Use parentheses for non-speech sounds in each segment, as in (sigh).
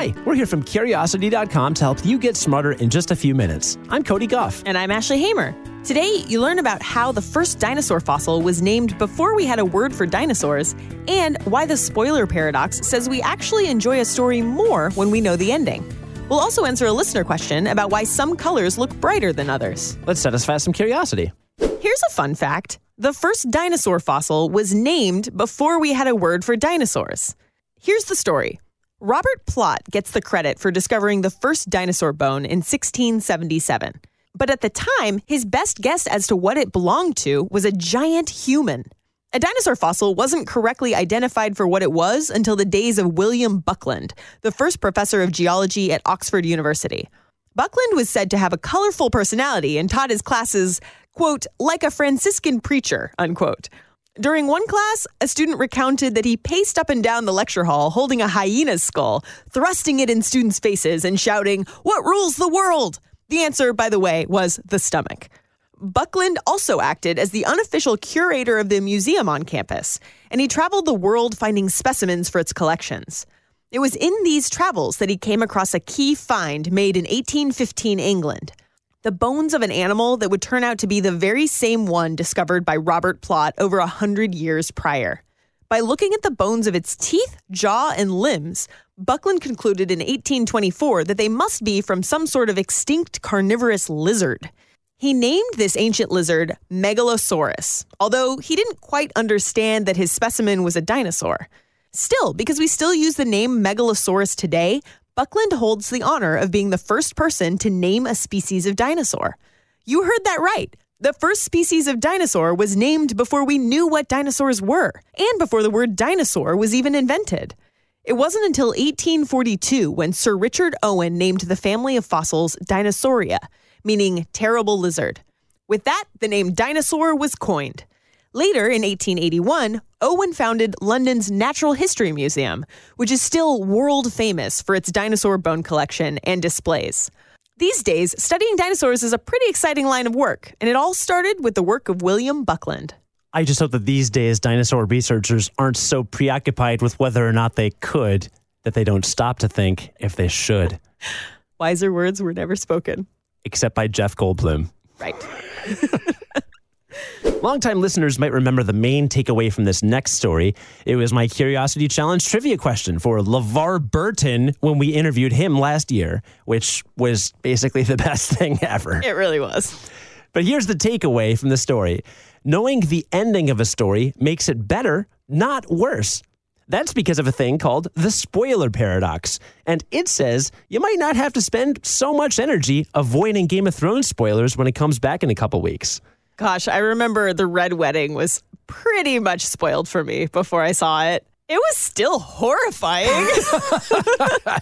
Hi, we're here from Curiosity.com to help you get smarter in just a few minutes. I'm Cody Gough. And I'm Ashley Hamer. Today, you learn about how the first dinosaur fossil was named before we had a word for dinosaurs, and why the spoiler paradox says we actually enjoy a story more when we know the ending. We'll also answer a listener question about why some colors look brighter than others. Let's satisfy some curiosity. Here's a fun fact the first dinosaur fossil was named before we had a word for dinosaurs. Here's the story. Robert Plot gets the credit for discovering the first dinosaur bone in 1677. But at the time, his best guess as to what it belonged to was a giant human. A dinosaur fossil wasn't correctly identified for what it was until the days of William Buckland, the first professor of geology at Oxford University. Buckland was said to have a colorful personality and taught his classes, quote, like a Franciscan preacher, unquote. During one class, a student recounted that he paced up and down the lecture hall holding a hyena's skull, thrusting it in students' faces and shouting, What rules the world? The answer, by the way, was the stomach. Buckland also acted as the unofficial curator of the museum on campus, and he traveled the world finding specimens for its collections. It was in these travels that he came across a key find made in 1815 England the bones of an animal that would turn out to be the very same one discovered by Robert Plot over a hundred years prior. By looking at the bones of its teeth, jaw, and limbs, Buckland concluded in 1824 that they must be from some sort of extinct carnivorous lizard. He named this ancient lizard Megalosaurus, although he didn't quite understand that his specimen was a dinosaur. Still, because we still use the name Megalosaurus today, Buckland holds the honor of being the first person to name a species of dinosaur. You heard that right. The first species of dinosaur was named before we knew what dinosaurs were, and before the word dinosaur was even invented. It wasn't until 1842 when Sir Richard Owen named the family of fossils Dinosauria, meaning terrible lizard. With that, the name dinosaur was coined. Later, in 1881, Owen founded London's Natural History Museum, which is still world famous for its dinosaur bone collection and displays. These days, studying dinosaurs is a pretty exciting line of work, and it all started with the work of William Buckland. I just hope that these days dinosaur researchers aren't so preoccupied with whether or not they could that they don't stop to think if they should. (laughs) Wiser words were never spoken. Except by Jeff Goldblum. Right. (laughs) Longtime listeners might remember the main takeaway from this next story. It was my Curiosity Challenge trivia question for LeVar Burton when we interviewed him last year, which was basically the (laughs) best thing ever. It really was. But here's the takeaway from the story knowing the ending of a story makes it better, not worse. That's because of a thing called the spoiler paradox. And it says you might not have to spend so much energy avoiding Game of Thrones spoilers when it comes back in a couple weeks. Gosh, I remember the Red Wedding was pretty much spoiled for me before I saw it. It was still horrifying. (laughs)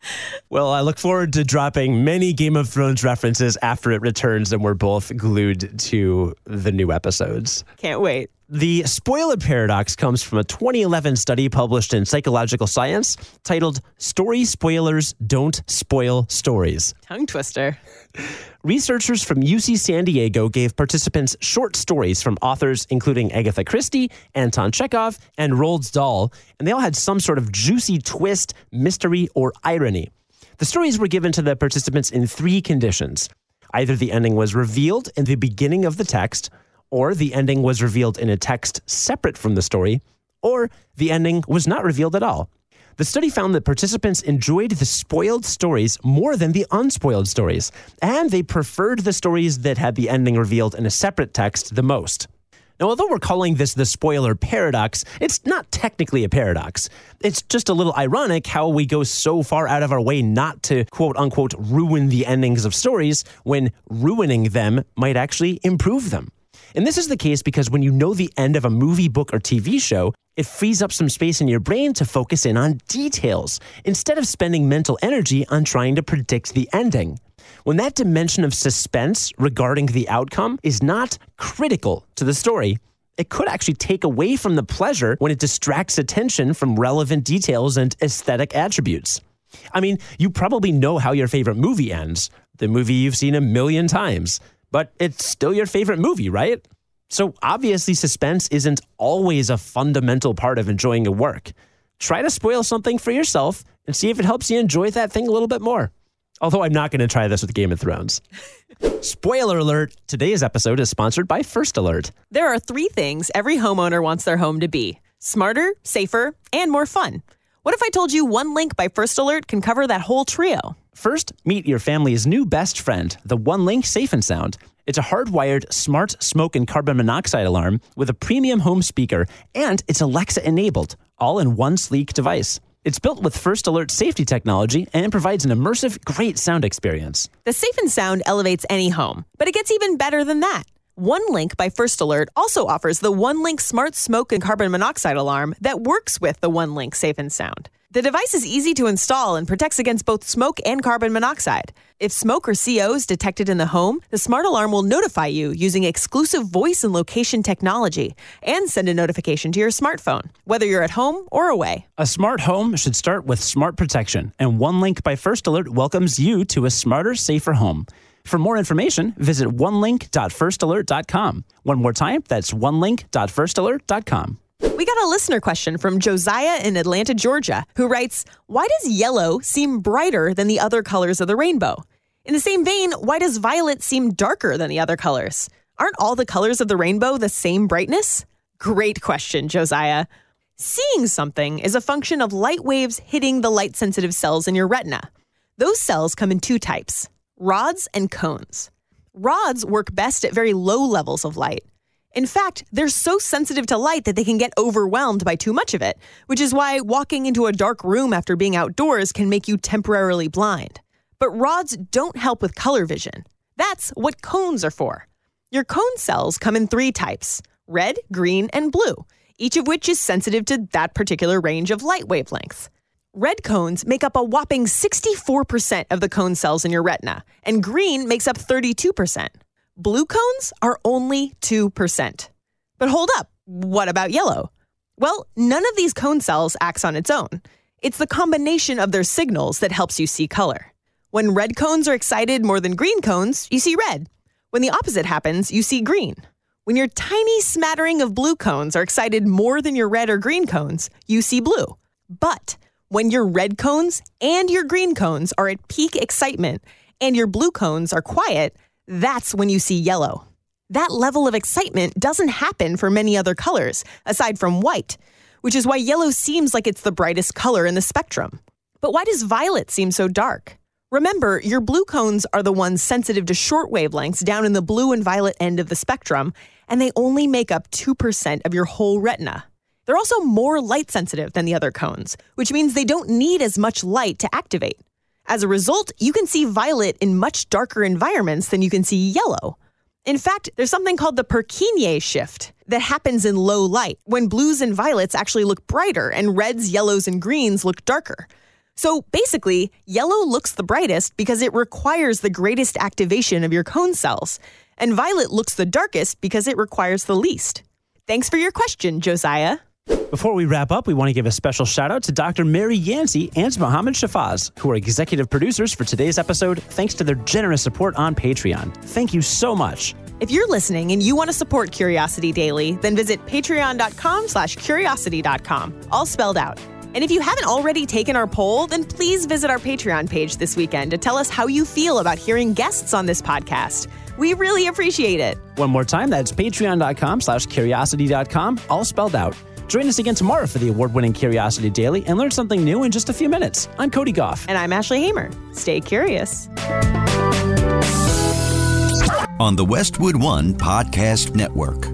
(laughs) well, I look forward to dropping many Game of Thrones references after it returns and we're both glued to the new episodes. Can't wait. The spoiler paradox comes from a 2011 study published in Psychological Science titled Story Spoilers Don't Spoil Stories. Tongue twister. Researchers from UC San Diego gave participants short stories from authors including Agatha Christie, Anton Chekhov, and Roald Dahl, and they all had some sort of juicy twist, mystery, or irony. The stories were given to the participants in three conditions. Either the ending was revealed in the beginning of the text, or the ending was revealed in a text separate from the story, or the ending was not revealed at all. The study found that participants enjoyed the spoiled stories more than the unspoiled stories, and they preferred the stories that had the ending revealed in a separate text the most. Now, although we're calling this the spoiler paradox, it's not technically a paradox. It's just a little ironic how we go so far out of our way not to quote unquote ruin the endings of stories when ruining them might actually improve them. And this is the case because when you know the end of a movie, book, or TV show, it frees up some space in your brain to focus in on details instead of spending mental energy on trying to predict the ending. When that dimension of suspense regarding the outcome is not critical to the story, it could actually take away from the pleasure when it distracts attention from relevant details and aesthetic attributes. I mean, you probably know how your favorite movie ends, the movie you've seen a million times but it's still your favorite movie, right? So obviously, suspense isn't always a fundamental part of enjoying a work. Try to spoil something for yourself and see if it helps you enjoy that thing a little bit more. Although I'm not going to try this with Game of Thrones. (laughs) Spoiler alert today's episode is sponsored by First Alert. There are three things every homeowner wants their home to be smarter, safer, and more fun. What if I told you One Link by First Alert can cover that whole trio? First, meet your family's new best friend, the One Link Safe and Sound. It's a hardwired smart smoke and carbon monoxide alarm with a premium home speaker, and it's Alexa enabled, all in one sleek device. It's built with First Alert safety technology and provides an immersive, great sound experience. The Safe and Sound elevates any home, but it gets even better than that. One Link by First Alert also offers the One Link Smart Smoke and Carbon Monoxide Alarm that works with the One Link Safe and Sound. The device is easy to install and protects against both smoke and carbon monoxide. If smoke or CO is detected in the home, the smart alarm will notify you using exclusive voice and location technology and send a notification to your smartphone, whether you're at home or away. A smart home should start with smart protection, and One Link by First Alert welcomes you to a smarter, safer home. For more information, visit onelink.firstalert.com. One more time, that's onelink.firstalert.com. We got a listener question from Josiah in Atlanta, Georgia, who writes Why does yellow seem brighter than the other colors of the rainbow? In the same vein, why does violet seem darker than the other colors? Aren't all the colors of the rainbow the same brightness? Great question, Josiah. Seeing something is a function of light waves hitting the light sensitive cells in your retina. Those cells come in two types rods and cones. Rods work best at very low levels of light. In fact, they're so sensitive to light that they can get overwhelmed by too much of it, which is why walking into a dark room after being outdoors can make you temporarily blind. But rods don't help with color vision. That's what cones are for. Your cone cells come in three types red, green, and blue, each of which is sensitive to that particular range of light wavelengths. Red cones make up a whopping 64% of the cone cells in your retina, and green makes up 32%. Blue cones are only 2%. But hold up, what about yellow? Well, none of these cone cells acts on its own. It's the combination of their signals that helps you see color. When red cones are excited more than green cones, you see red. When the opposite happens, you see green. When your tiny smattering of blue cones are excited more than your red or green cones, you see blue. But when your red cones and your green cones are at peak excitement and your blue cones are quiet, that's when you see yellow. That level of excitement doesn't happen for many other colors, aside from white, which is why yellow seems like it's the brightest color in the spectrum. But why does violet seem so dark? Remember, your blue cones are the ones sensitive to short wavelengths down in the blue and violet end of the spectrum, and they only make up 2% of your whole retina. They're also more light sensitive than the other cones, which means they don't need as much light to activate. As a result, you can see violet in much darker environments than you can see yellow. In fact, there's something called the Purkinje shift that happens in low light when blues and violets actually look brighter and reds, yellows, and greens look darker. So basically, yellow looks the brightest because it requires the greatest activation of your cone cells, and violet looks the darkest because it requires the least. Thanks for your question, Josiah. Before we wrap up, we want to give a special shout out to Dr. Mary Yancey and Mohammed Shafaz, who are executive producers for today's episode, thanks to their generous support on Patreon. Thank you so much. If you're listening and you want to support Curiosity Daily, then visit patreon.com slash curiosity.com, all spelled out. And if you haven't already taken our poll, then please visit our Patreon page this weekend to tell us how you feel about hearing guests on this podcast. We really appreciate it. One more time, that's patreon.com slash curiosity.com, all spelled out. Join us again tomorrow for the award winning Curiosity Daily and learn something new in just a few minutes. I'm Cody Gough. And I'm Ashley Hamer. Stay curious. On the Westwood One Podcast Network.